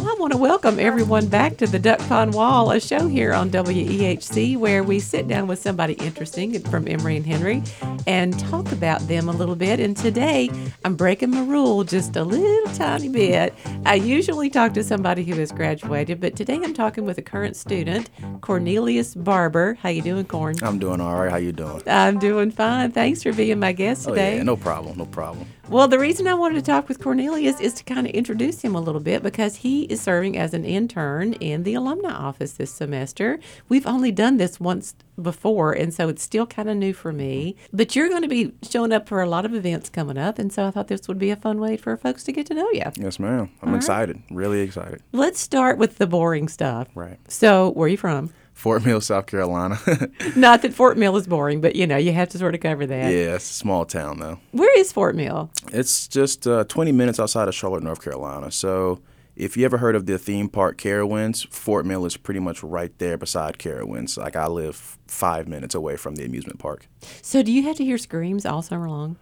Well, I want to welcome everyone back to the Duck Pond Wall, a show here on WEHC where we sit down with somebody interesting from Emory and Henry and talk about them a little bit. And today I'm breaking my rule just a little tiny bit. I usually talk to somebody who has graduated, but today I'm talking with a current student, Cornelius Barber. How you doing, Corn? I'm doing all right. How you doing? I'm doing fine. Thanks for being my guest today. Oh yeah, no problem, no problem. Well, the reason I wanted to talk with Cornelius is to kind of introduce him a little bit because he is serving as an intern in the alumni office this semester. We've only done this once before, and so it's still kind of new for me. But you're going to be showing up for a lot of events coming up, and so I thought this would be a fun way for folks to get to know you. Yes, ma'am. I'm excited, really excited. Let's start with the boring stuff. Right. So, where are you from? Fort Mill, South Carolina. Not that Fort Mill is boring, but you know, you have to sort of cover that. yeah, it's a small town though. Where is Fort Mill? It's just uh, 20 minutes outside of Charlotte, North Carolina. So if you ever heard of the theme park Carowinds, Fort Mill is pretty much right there beside Carowinds. Like I live five minutes away from the amusement park. So, do you have to hear screams all summer long?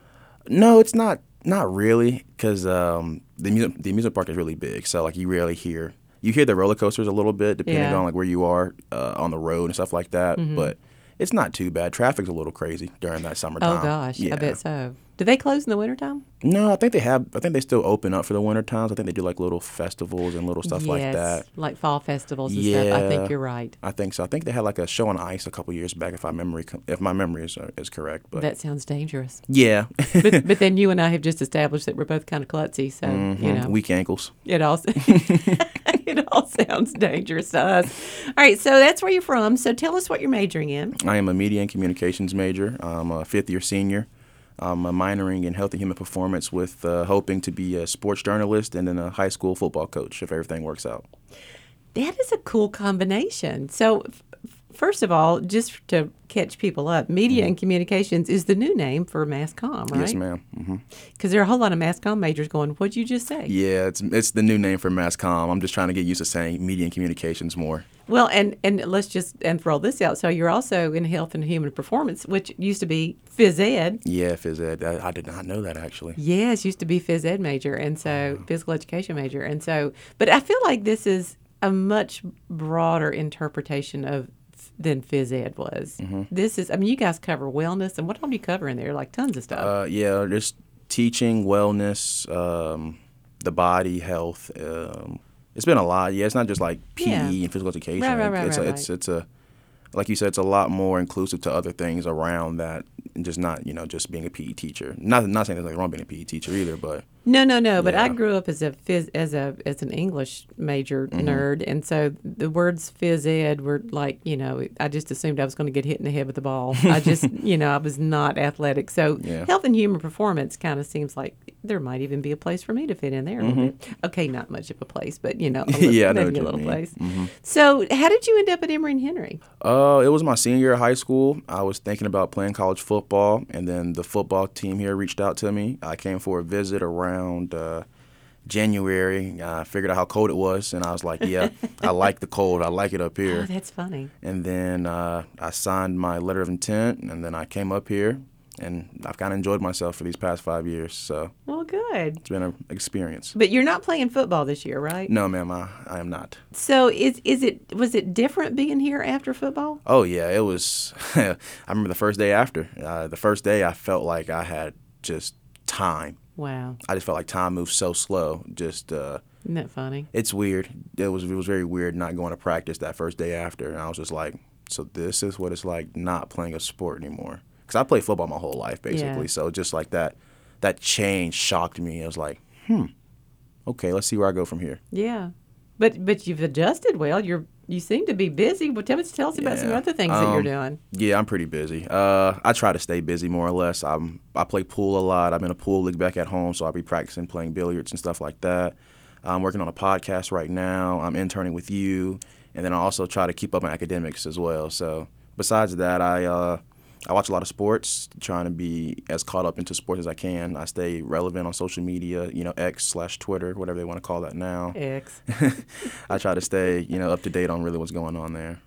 No, it's not. Not really, because um, the amusement the amusement park is really big. So like you rarely hear you hear the roller coasters a little bit depending Yeah. on like where you are uh, on the road and stuff like that. But it's not too bad. Traffic's a little crazy during that summertime. Oh gosh, yeah. I bet so. Do they close in the wintertime? No, I think they have. I think they still open up for the winter times. I think they do like little festivals and little stuff like that. Like fall festivals and stuff. I think you're right. I think so. I think they had like a show on ice a couple years back, if I memory if my memory is, uh, is correct. But That sounds dangerous. yeah, But, but then you and I have just established that we're both kind of klutzy, so you know weak ankles. it all it all sounds dangerous to us. All right, so that's where you're from. So tell us what you're majoring in. I am a media and communications major. I'm a fifth year senior. I'm a minoring in health and human performance with uh, hoping to be a sports journalist and then a high school football coach if everything works out. That is a cool combination. So. First of all, just to catch people up, media mm-hmm. and communications is the new name for mass comm, right? Yes, ma'am. Mm-hmm. Because there are a whole lot of mass comm majors going, what'd you just say? Yeah, it's it's the new name for mass comm. I'm just trying to get used to saying media and communications more. Well, and and let's just and throw this out. So you're also in health and human performance, which used to be phys ed. Yeah, phys ed. I, I did not know that actually. Yes, used to be phys ed major, and so uh-huh. physical education major, and so. But I feel like this is a much broader interpretation of than phys ed was. This is. I mean, you guys cover wellness, and what all do you cover in there? Like tons of stuff. Uh, yeah, just teaching wellness, um, the body, health. Um, it's been a lot. Yeah, it's not just like PE Yeah. and physical education. Right, right, right, it's right, a, it's right. it's a like you said, it's a lot more inclusive to other things around that, and just not you know just being a PE teacher. Not not saying there's nothing wrong being a PE teacher either, but No, no, no. But I grew up as a phys, as a as an English major Mm-hmm. nerd, and so the words phys ed were like, you know, I just assumed I was going to get hit in the head with the ball. I just, you know, I was not athletic. So Yeah. health and human performance kind of seems like there might even be a place for me to fit in there bit. Okay, not much of a place, but you know, a little, Mm-hmm. Yeah, I know maybe a little mean. Mm-hmm. place. So how did you end up at Emory and Henry? Uh, it was my senior year of high school. I was thinking about playing college football, and then the football team here reached out to me. I came for a visit around uh, January. I figured out how cold it was, and I was like, "Yeah, I like the cold. I like it up Oh, here." that's funny. And then uh, I signed my letter of intent, and then I came up here, and I've kind of enjoyed myself for these past five years. So Well, good. it's been an experience. But you're not playing football this year, right? No, ma'am, I, I am not. So is is it was it different being here after football? Oh yeah, it was. I remember the first day after. Uh, the first day, I felt like I had just time. Wow, I just felt like time moved so slow. Just uh, isn't that funny? it's weird. It was it was very weird not going to practice that first day after, and I was just like, so this is what it's like not playing a sport anymore. Because I played football my whole life basically. Yeah. So just like that, that change shocked me. I was like, hmm, okay, let's see where I go from here. Yeah, but but you've adjusted well. You're you seem to be busy. Well, tell us tell us about some other things that you're Um, doing. Yeah, I'm pretty busy. Uh, I try to stay busy more or less. I'm I play pool a lot. I'm in a pool league back at home, so I'll be practicing playing billiards and stuff like that. I'm working on a podcast right now. I'm interning with you, and then I also try to keep up on academics as well. So besides that, I uh, I watch a lot of sports, trying to be as caught up into sports as I can. I stay relevant on social media, you know, X slash Twitter, whatever they want to call that now. X. I try to stay, you know, up to date on really what's going on there.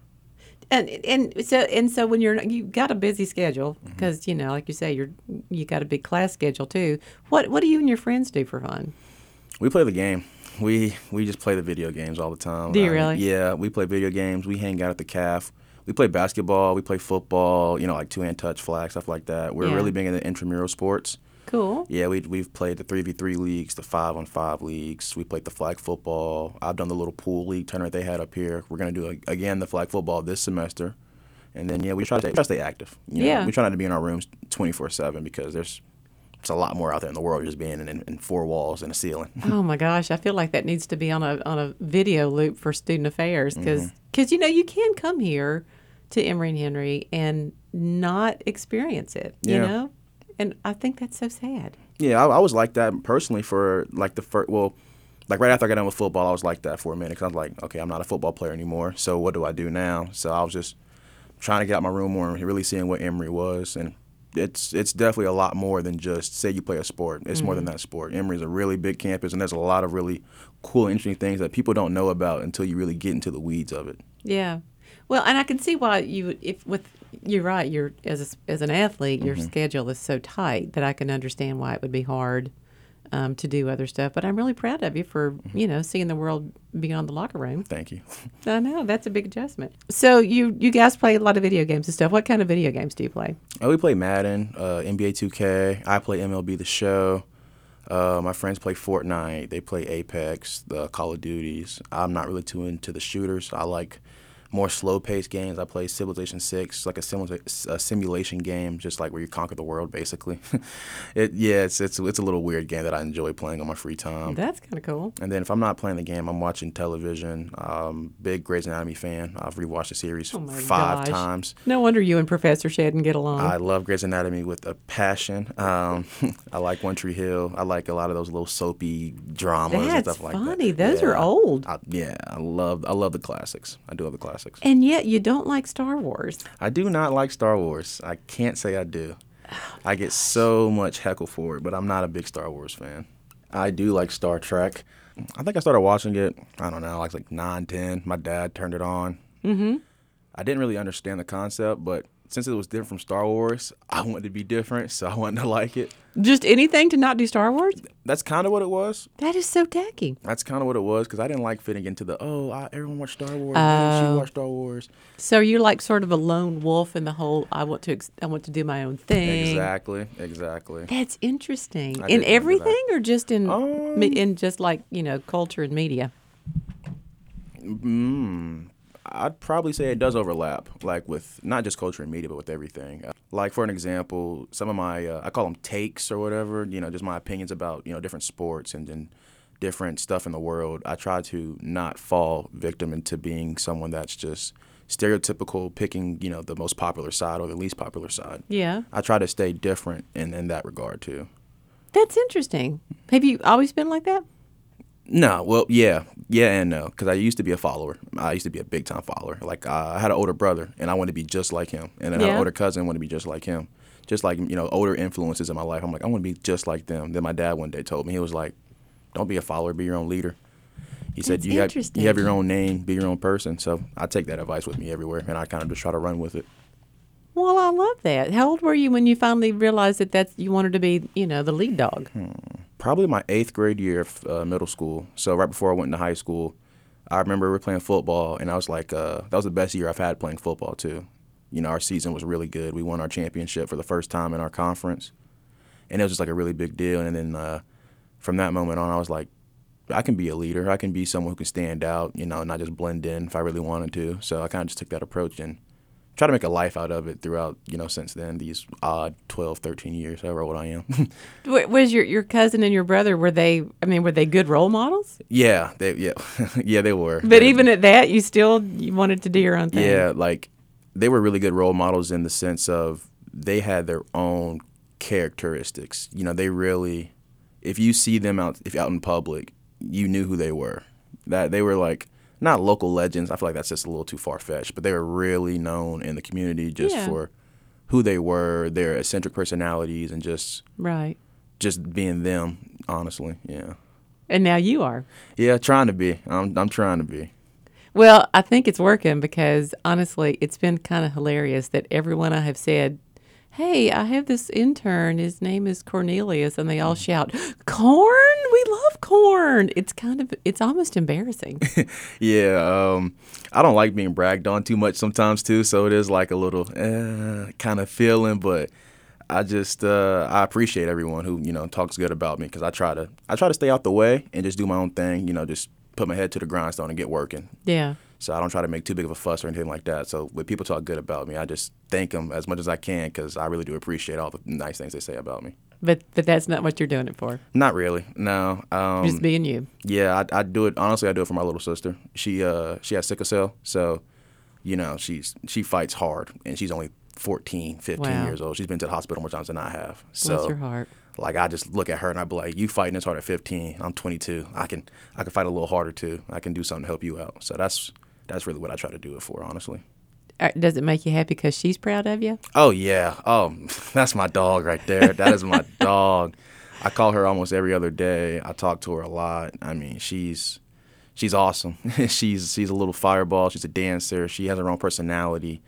And and so and so when you're you got a busy schedule Mm-hmm. because you know like you say you're you got a big class schedule too. What what do you and your friends do for fun? We play the game. We we just play the video games all the time. Do you mean, really? Yeah, we play video games. We hang out at the calf. We play basketball. We play football. You know, like two hand touch flag stuff like that. We're Yeah. really big into intramural sports. Cool. Yeah, we we've played the three v three leagues, the five on five leagues. We played the flag football. I've done the little pool league tournament they had up here. We're gonna do a, again the flag football this semester, and then yeah, we try to stay, try to stay active. You know, Yeah. we try not to be in our rooms twenty four seven because there's it's a lot more out there in the world just being in, in, in four walls and a ceiling. Oh my gosh, I feel like that needs to be on a on a video loop for student affairs because Mm-hmm. you know you can come here to Emory and Henry and not experience it. You know, and I think that's so sad. Yeah, I, I was like that personally for like the first. Well, like right after I got done with football, I was like that for a minute because I was like, okay, I'm not a football player anymore. So what do I do now? So I was just trying to get out my room more and really seeing what Emory was, and it's it's definitely a lot more than just say you play a sport. It's more than mm-hmm. that sport. Emory's a really big campus, and there's a lot of really cool, interesting things that people don't know about until you really get into the weeds of it. Yeah. Well, and I can see why you if with you're right. You're as a, as an athlete, your mm-hmm. schedule is so tight that I can understand why it would be hard um, to do other stuff. But I'm really proud of you for you know seeing the world beyond the locker room. Thank you. I know that's a big adjustment. So you you guys play a lot of video games and stuff. What kind of video games do you play? Uh, we play Madden, uh, NBA 2K. I play MLB The Show. Uh, my friends play Fortnite. They play Apex, the Call of Duties. I'm not really too into the shooters. I like more slow-paced games. I play Civilization 6, like a, simula- a simulation game, just like where you conquer the world, basically. it, yeah, it's, it's it's a little weird game that I enjoy playing on my free time. That's kind of cool. And then if I'm not playing the game, I'm watching television. Um, big Grey's Anatomy fan. I've rewatched the series Oh five gosh. times. No wonder you and Professor Shedden get along. I love Grey's Anatomy with a passion. Um, I like One Tree Hill. I like a lot of those little soapy dramas and stuff like that. funny. Those are old. I, yeah, I love I love the classics. I do love the classics. And yet you don't like Star Wars. I do not like Star Wars. I can't say I do. I get so much heckle for it, but I'm not a big Star Wars fan. I do like Star Trek. I think I started watching it, I don't know, like like 9, 10. My dad turned it on. Mm-hmm. I didn't really understand the concept, but since it was different from Star Wars, I wanted to be different, so I wanted to like it. Just anything to not do Star Wars? That's kind of what it was. That is so tacky. That's kind of what it was because I didn't like fitting into the oh, I, everyone watched Star Wars, oh. she watched Star Wars. So you're like sort of a lone wolf in the whole. I want to. Ex- I want to do my own thing. Exactly, exactly. That's interesting. I in didn't remember that. everything, or just in Um, in just like you know culture and media. Mm, I'd probably say it does overlap, like with not just culture and media, but with everything. Like for an example, some of my uh, I call them takes or whatever, you know, just my opinions about you know different sports and then different stuff in the world. I try to not fall victim into being someone that's just stereotypical, picking you know the most popular side or the least popular side. Yeah, I try to stay different in in that regard too. that's interesting. Have you always been like that? No, well, yeah, yeah, and no, because I used to be a follower. I used to be a big time follower. Like uh, I had an older brother, and I wanted to be just like him, and then I had Yeah. an older cousin, wanted to be just like him. Just like you know, older influences in my life. I'm like, I want to be just like them. Then my dad one day told me he was like, "Don't be a follower, be your own leader." He said, That's "You have you have your own name, be your own person." So I take that advice with me everywhere, and I kind of just try to run with it. Well, I love that. How old were you when you finally realized that that's you wanted to be, you know, the lead dog? Probably my eighth grade year of uh, middle school. So right before I went into high school, I remember we were playing football, and I was like, uh, that was the best year I've had playing football too. You know, our season was really good. We won our championship for the first time in our conference, and it was just like a really big deal. And then uh, from that moment on, I was like, I can be a leader. I can be someone who can stand out. You know, and not just blend in if I really wanted to. So I kind of just took that approach and try to make a life out of it throughout. You know, since then, these odd 12, 13 years, however old I am. Was your your cousin and your brother were they? I mean, were they good role models? Yeah, they yeah yeah they were. But They- even at that, you still you wanted to do your own thing. yeah, like they were really good role models in the sense of they had their own characteristics. You know, they really if you see them out if out in public, you knew who they were. That they were like not local legends. I feel like that's just a little too far fetched, but they were really known in the community just Yeah. for who they were, their eccentric personalities, and just Right. just being them. Honestly, yeah, And now you are. yeah, trying to be. I'm I'm trying to be. Well, I think it's working because honestly, it's been kind of hilarious that everyone I have said, Hey, I have this intern. His name is Cornelius. And they all shout, Corn? We love corn. It's kind of, it's almost embarrassing. Yeah, um, I don't like being bragged on too much sometimes too, so it is like a little eh, kind of feeling. But I just uh, I appreciate everyone who you know talks good about me because I try to I try to stay out the way and just do my own thing. You know, just put my head to the grindstone and get working. yeah. So I don't try to make too big of a fuss or anything like that. So when people talk good about me, I just thank them as much as I can because I really do appreciate all the nice things they say about me. But, but that's not what you're doing it for. Not really, no. Um, Just being you. yeah, I, I do it. Honestly, I do it for my little sister. She uh she has sickle cell, so you know she's she fights hard, and she's only 14, 15 Wow. years old. She's been to the hospital more times than I have. Bless your heart. like I just look at her and I be like, "You fighting this hard at 15? I'm 22. I can I can fight a little harder too. I can do something to help you out." So that's that's really what I try to do it for, honestly. Uh, Does it make you happy because she's proud of you? Oh yeah. Oh, that's my dog right there. That is my dog. I call her almost every other day. I talk to her a lot. I mean, she's she's awesome. she's she's a little fireball. She's a dancer. She has her own personality.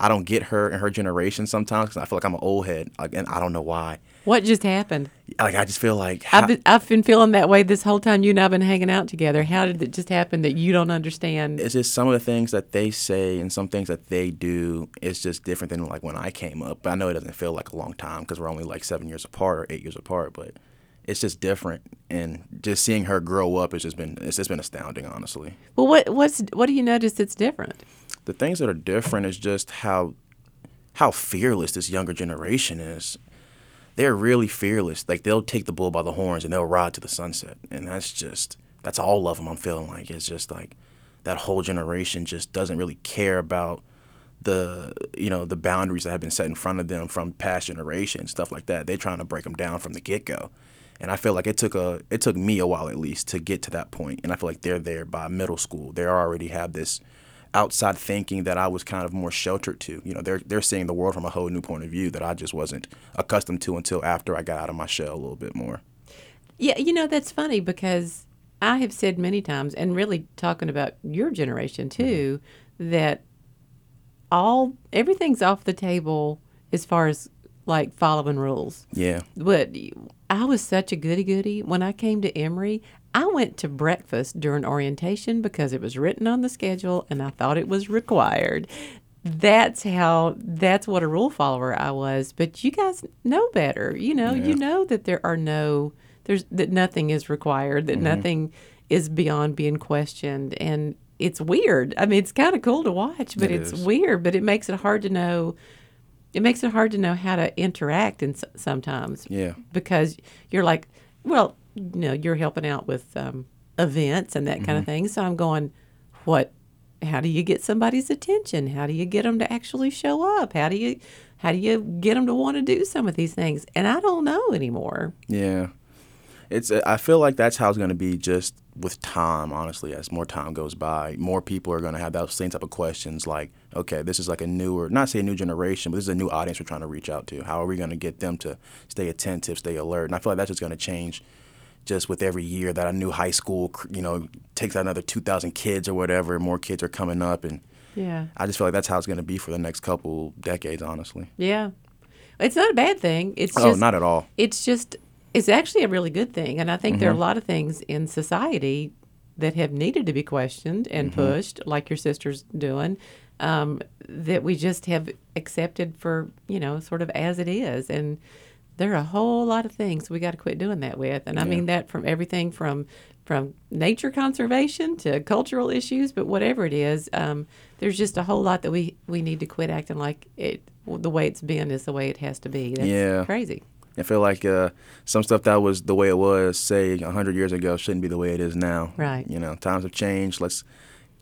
I don't get her in her generation sometimes 'cause I feel like I'm an old head, like, and I don't know why. What just happened? Like I just feel like I've been, I've been feeling that way this whole time you and I've been hanging out together. How did it just happen that you don't understand? it's just some of the things that they say and some things that they do is just different than like when I came up. But I know it doesn't feel like a long time because we're only like seven years apart or eight years apart. But it's just different, and just seeing her grow up has just been it's just been astounding, honestly. Well, what what's what do you notice that's different? The things that are different is just how how fearless this younger generation is. They're really fearless. Like they'll take the bull by the horns and they'll ride to the sunset, and that's just that's all of them. I'm feeling like it's just like that whole generation just doesn't really care about the you know the boundaries that have been set in front of them from past generations, stuff like that. They're trying to break them down from the get go, and I feel like it took a it took me a while at least to get to that point. and I feel like they're there by middle school. They already have this outside thinking that I was kind of more sheltered to. You know, they're they're seeing the world from a whole new point of view that I just wasn't accustomed to until after I got out of my shell a little bit more. Yeah, you know that's funny because I have said many times, and really talking about your generation too, mm-hmm. that all everything's off the table as far as like following rules. Yeah. But I was such a goody goody when I came to Emory. I went to breakfast during orientation because it was written on the schedule and I thought it was required. That's how that's what a rule follower I was. But you guys know better. You know, you know that there are no there's that nothing is required, that mm-hmm. nothing is beyond being questioned and it's weird. I mean, it's kind of cool to watch, but It it's is. weird, but it makes it hard to know it makes it hard to know how to interact and sometimes Yeah. because you're like, well, you know, you're helping out with um, events and that Mm-hmm. kind of thing. So I'm going, what? How do you get somebody's attention? How do you get them to actually show up? How do you, how do you get them to want to do some of these things? And I don't know anymore. Yeah. It's I feel like that's how it's going to be just with time, honestly, as more time goes by. More people are going to have those same type of questions like, okay, this is like a newer, not say a new generation, but this is a new audience we're trying to reach out to. How are we going to get them to stay attentive, stay alert? And I feel like that's just going to change just with every year that a new high school, you know, takes out another 2,000 kids or whatever, more kids are coming up. And Yeah. I just feel like that's how it's going to be for the next couple decades, honestly. Yeah. It's not a bad thing. It's Oh, just, not at all. it's just it's actually a really good thing and i think Mm-hmm. there are a lot of things in society that have needed to be questioned and Mm-hmm. pushed like your sister's doing um, that we just have accepted for you know sort of as it is and there are a whole lot of things we got to quit doing that with and i mean that from everything from from nature conservation to cultural issues but whatever it is um, there's just a whole lot that we we need to quit acting like it the way it's been is the way it has to be that's Yeah. crazy I feel like uh, some stuff that was the way it was, say, 100 years ago, shouldn't be the way it is now. Right. You know, times have changed. Let's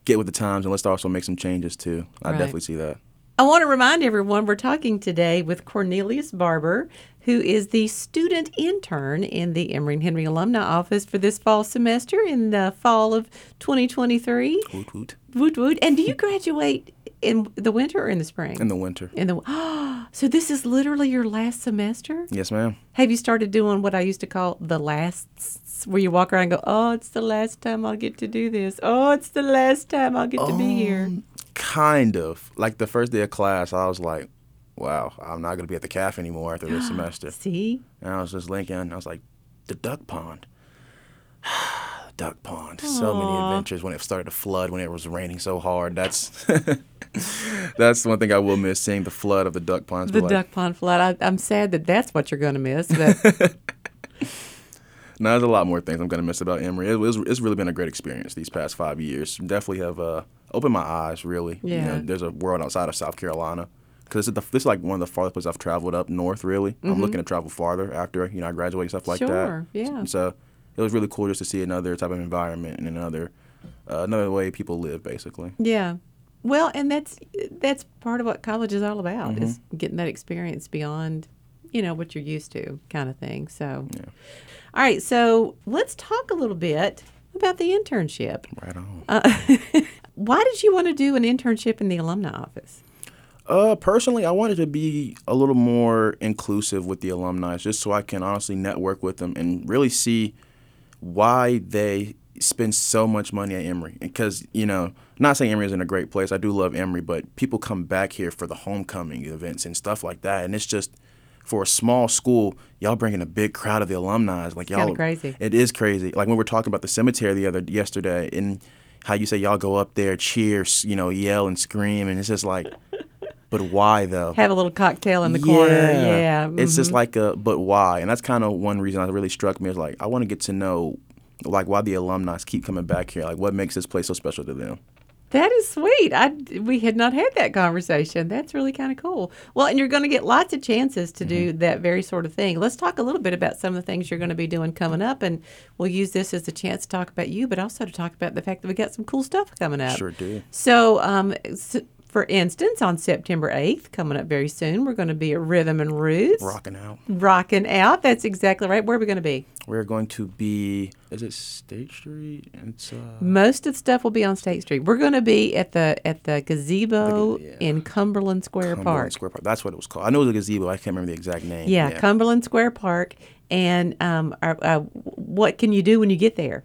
get with the times and let's also make some changes too. I Right. definitely see that. I want to remind everyone we're talking today with Cornelius Barber, who is the student intern in the Emory and Henry Alumni Office for this fall semester in the fall of 2023. Woot woot. Woot woot. And do you graduate in the winter or in the spring? in the winter. In the so this is literally your last semester. Yes, ma'am. Have you started doing what I used to call the lasts, where you walk around and go, "Oh, it's the last time I'll get to do this. Oh, it's the last time I'll get to be here." Oh, Kind of. Like the first day of class, I was like, wow, I'm not going to be at the calf anymore after this semester. See, And I was just linking. I was like, the duck pond. duck pond. So many adventures when it started to flood, when it was raining so hard. That's that's one thing I will miss, seeing the flood of the duck ponds. the like, duck pond flood. I, I'm sad that that's what you're going to miss. But No, there's a lot more things I'm going to miss about Emory. It was, it's really been a great experience these past five years. Definitely have uh, opened my eyes, really. You Yeah. know, there's a world outside of South Carolina. Because this, this is like one of the farthest places I've traveled up north, really. I'm looking to travel farther after, you know, I graduate and stuff like that. Mm-hmm. Sure, yeah. So it was really cool just to see another type of environment and another uh, another way people live, basically. yeah, well, and that's that's part of what college is all about Mm-hmm. is getting that experience beyond, you know, what you're used to, kind of thing. So, Yeah. all right, so let's talk a little bit about the internship. Right on. Uh, why did you want to do an internship in the alumni office? Uh, personally, I wanted to be a little more inclusive with the alumni, just so I can honestly network with them and really see why they spend so much money at Emory. Because you know, not saying Emory isn't a great place. I do love Emory, but people come back here for the homecoming events and stuff like that, and it's just for a small school, y'all bringing a big crowd of the alumni. Like y'all, crazy. It is crazy. Like when we were talking about the cemetery the other yesterday, and how you say y'all go up there, cheer, you know, yell and scream, and it's just like. But why though? Have a little cocktail in the corner. Yeah, It's just mhm. like a but why? And that's kind of one reason that really struck me is like I want to get to know like why the alumni keep coming back here. Like what makes this place so special to them? That is sweet. I we had not had that conversation. That's really kind of cool. Well, and you're going to get lots of chances to do Mm-hmm. that very sort of thing. Let's talk a little bit about some of the things you're going to be doing coming up, and we'll use this as a chance to talk about you, but also to talk about the fact that we got some cool stuff coming up. Sure do. So, um, s- for instance, on September 8th, coming up very soon, we're going to be at Rhythm and Roots. Rocking out. Rocking out. That's exactly right. Where are we going to be? We're going to be is it State Street? It's uh Most of the stuff will be on State Street. We're going to be at the at the gazebo yeah. in Cumberland Square Cumberland Park. Square Park. That's what it was called. I know it was a gazebo. I can't remember the exact name. Yeah, Cumberland Square Park. And um, our, uh, what can you do when you get there?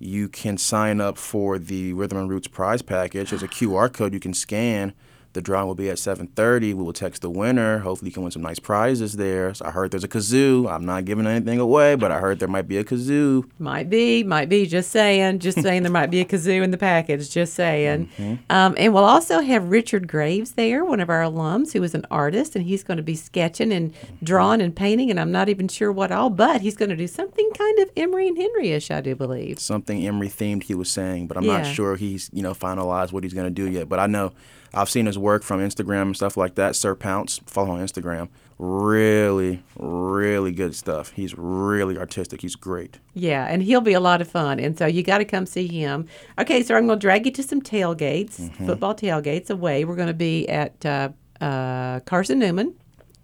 You can sign up for the Rhythm and Roots prize package. There's a QR code you can scan. The drawing will be at 7:30. We will text the winner. Hopefully, you can win some nice prizes there. So I heard there's a kazoo. I'm not giving anything away, but I heard there might be a kazoo. Might be, might be. Just saying, just saying. There might be a kazoo in the package. Just saying. Um, and we'll also have Richard Graves there, one of our alums, who is an artist, and he's going to be sketching and drawing and painting. And I'm not even sure what all, but he's going to do something kind of Emory and Henry-ish, I do believe. Something Emory themed he was saying, but I'm Yeah. not sure he's you know finalized what he's gonna do yet. But I know I've seen his work from Instagram and stuff like that. Sir Pounce, follow on Instagram. Really, really good stuff. He's really artistic. He's great. Yeah, and he'll be a lot of fun. And so you got to come see him. Okay, so I'm going to drag you to some tailgates, football tailgates away. We're going to be at uh, uh, Carson Newman,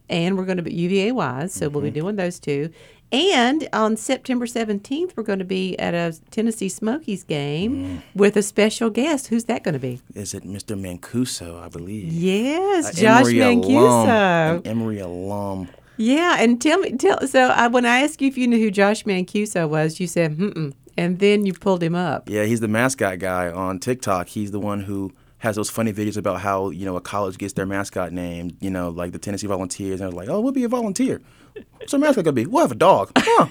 and we're going to be UVA Wise. So we'll be doing those two. And on September 17th, we're going to be at a Tennessee Smokies game with a special guest. Who's that going to be? Is it Mr. Mancuso? I believe. Yes, A Josh Emory Mancuso. an Emory alum. Yeah, and tell me, tell. So I, when I asked you if you knew who Josh Mancuso was, you said, "Hmm," and then you pulled him up. Yeah, he's the mascot guy on TikTok. He's the one who has those funny videos about how you know a college gets their mascot name. You know, like the Tennessee Volunteers, and I was like, "Oh, we'll be a volunteer." What's mascot gonna be? We'll have a dog. Huh.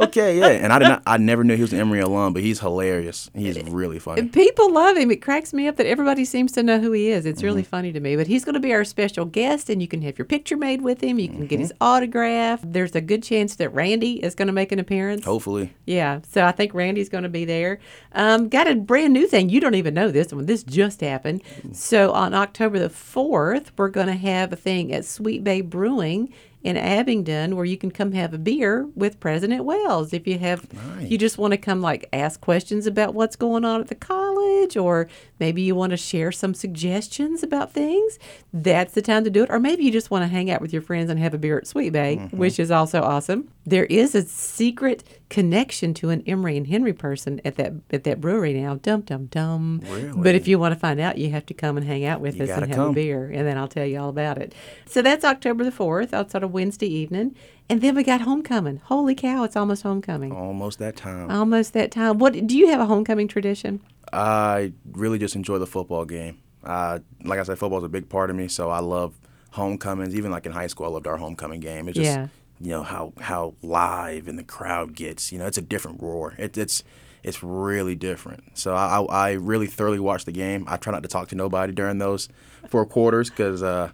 okay, yeah. And I did not. I never knew he was an Emory alum, but he's hilarious. He's really funny. People love him. It cracks me up that everybody seems to know who he is. It's Mm-hmm. really funny to me. But he's going to be our special guest, and you can have your picture made with him. You can get Mm-hmm. his autograph. There's a good chance that Randy is going to make an appearance. Hopefully, Yeah, so I think Randy's going to be there. Um, got a brand new thing. You don't even know this one. This just happened. So on October the 4th, we're going to have a thing at Sweet Bay Brewing in Abingdon where you can come have a beer with President Wells. If you have, Nice. you just want to come like ask questions about what's going on at the college college, or maybe you want to share some suggestions about things, that's the time to do it. Or maybe you just want to hang out with your friends and have a beer at Sweet Bay, mm-hmm. which is also awesome. There is a secret connection to an Emory and Henry person at that at that brewery now. Dum dum dum. Really? But if you want to find out, you have to come and hang out with You us and have a beer, and then I'll tell you all about it. So that's October the fourth, outside of Wednesday evening, and then we got homecoming. Holy cow! It's almost homecoming. Almost that time. Almost that time. What do you have a homecoming tradition? I really just enjoy the football game. Uh, like I said, football is a big part of me, so I love homecomings. Even like in high school, I loved our homecoming game. It's just Yeah. You know how how live and the crowd gets. You know, it's a different roar. It, it's it's really different. So I, I really thoroughly watch the game. I try not to talk to nobody during those four quarters because uh,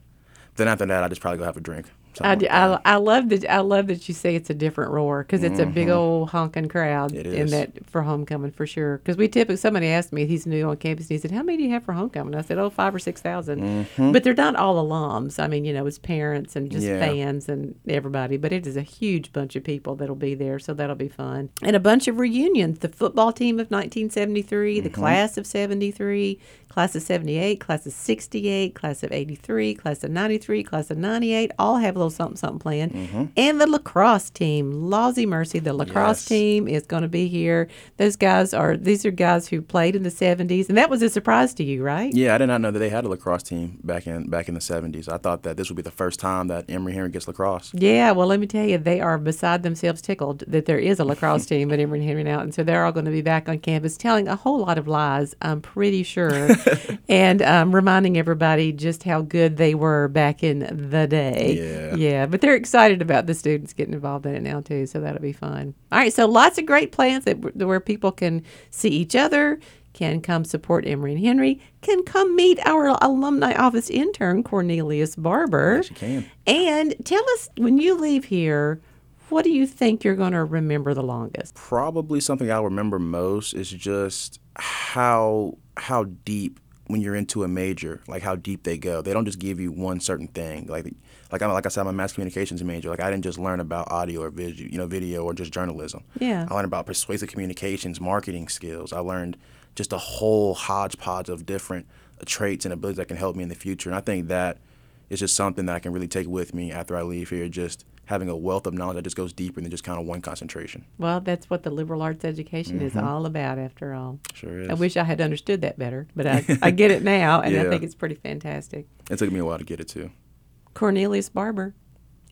then after that, I just probably go have a drink. I, like I. I love that I love that you say it's a different roar because it's a big old honking crowd Mm-hmm. In that for homecoming for sure. Because we typically somebody asked me he's new on campus and he said how many do you have for homecoming? I said oh five or six but they're not all alums. I mean you know it's parents and just Mm-hmm. Yeah. fans and everybody. But it is a huge bunch of people that'll be there, so that'll be fun and a bunch of reunions. The football team of 1973, the Mm-hmm. class of 73, class of 78, class of 68, class of 83, class of 93, class of 98, all have a little something something planned. Mm-hmm. And the lacrosse team, Lawsy Mercy, the lacrosse Yes. team is going to be here. Those guys are these are guys who played in the 70s, and that was a surprise to you, right? Yeah, I did not know that they had a lacrosse team back in back in the '70s. I thought that this would be the first time that Emory Henry gets lacrosse. Yeah, well, let me tell you, they are beside themselves tickled that there is a lacrosse team at Emory Henry now. And so they're all going to be back on campus telling a whole lot of lies, I'm pretty sure, and um, reminding everybody just how good they were back in the day. Yeah. Yeah, but they're excited about the students getting involved in it now, too. So that'll be fun. All right, so lots of great plans that, where people can see each other. Can come support Emory and Henry, can come meet our alumni office intern, Cornelius Barber. Yes, you can. And tell us when you leave here, what do you think you're going to remember the longest? Probably something I'll remember most is just how how deep when you're into a major, like how deep they go. They don't just give you one certain thing. Like like I like I said, I'm a mass communications major. Like I didn't just learn about audio or video, you know, video or just journalism. Yeah. I learned about persuasive communications, marketing skills. I learned just a whole hodgepodge of different traits and abilities that can help me in the future. And I think that is just something that I can really take with me after I leave here. Just having a wealth of knowledge that just goes deeper than just kind of one concentration. Well, that's what the liberal arts education is mm-hmm. all about, after all. Sure is. I wish I had understood that better, but I, I get it now, and I think it's pretty fantastic. It took me a while to get it too. Cornelius Barber,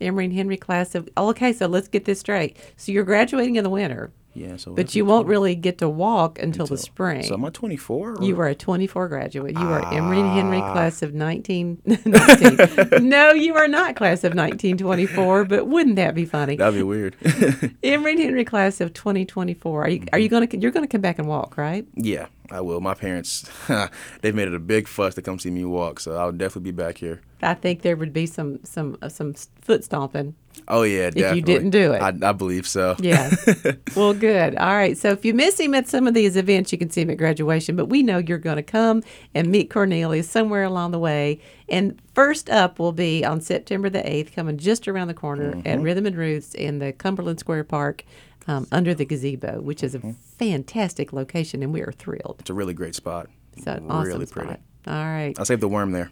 Emory and Henry class of. Okay, so let's get this straight. So you're graduating in the winter, Yeah. So but you won't really get to walk until, the spring. So am I 24? You were a 24 graduate. You are Emory and Henry Ah. class of 19, 19. no, you are not class of 1924, but wouldn't that be funny? That'd be weird. Emory and Henry class of 2024. Are you are you going to you're going to come back and walk, right? yeah, I will. My parents, they've made it a big fuss to come see me walk, so I'll definitely be back here. I think there would be some some uh, some foot stomping. Oh yeah, definitely. didn't do it. I, I believe so. Yeah. well, good. All right. So if you miss him at some of these events, you can see him at graduation. But we know you're going to come and meet Cornelius somewhere along the way. And first up will be on September the 8th, coming just around the corner at Rhythm and Roots in the Cumberland Square Park um, under the gazebo, which is a fantastic location. And we are thrilled. It's a really great spot. It's an awesome really spot. pretty. All right. I saved the worm there.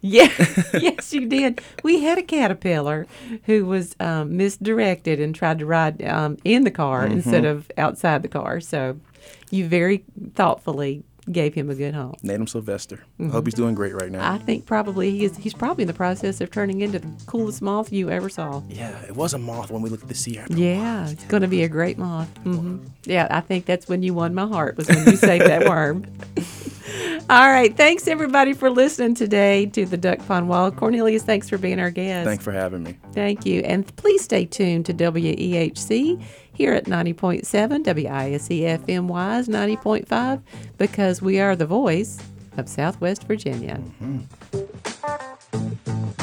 Yeah, yes, you did. We had a caterpillar who was um, misdirected and tried to ride um, in the car Mm-hmm. instead of outside the car. So you very thoughtfully gave him a good home. Named him Sylvester. I hope he's doing great right now. Mm-hmm. I think probably he is, he's probably in the process of turning into the coolest moth you ever saw. yeah, it was a moth when we looked at the sea after. Yeah, it's going to be a great moth. hmm Yeah, I think that's when you won my heart was when you saved that worm. All right, thanks everybody for listening today to the Duck Pond Wall. Cornelius, thanks for being our guest. Thanks for having me. Thank you. And please stay tuned to WEHC here at 90.7, WISE FM Wise 90.5, because we are the voice of Southwest Virginia. Mm-hmm.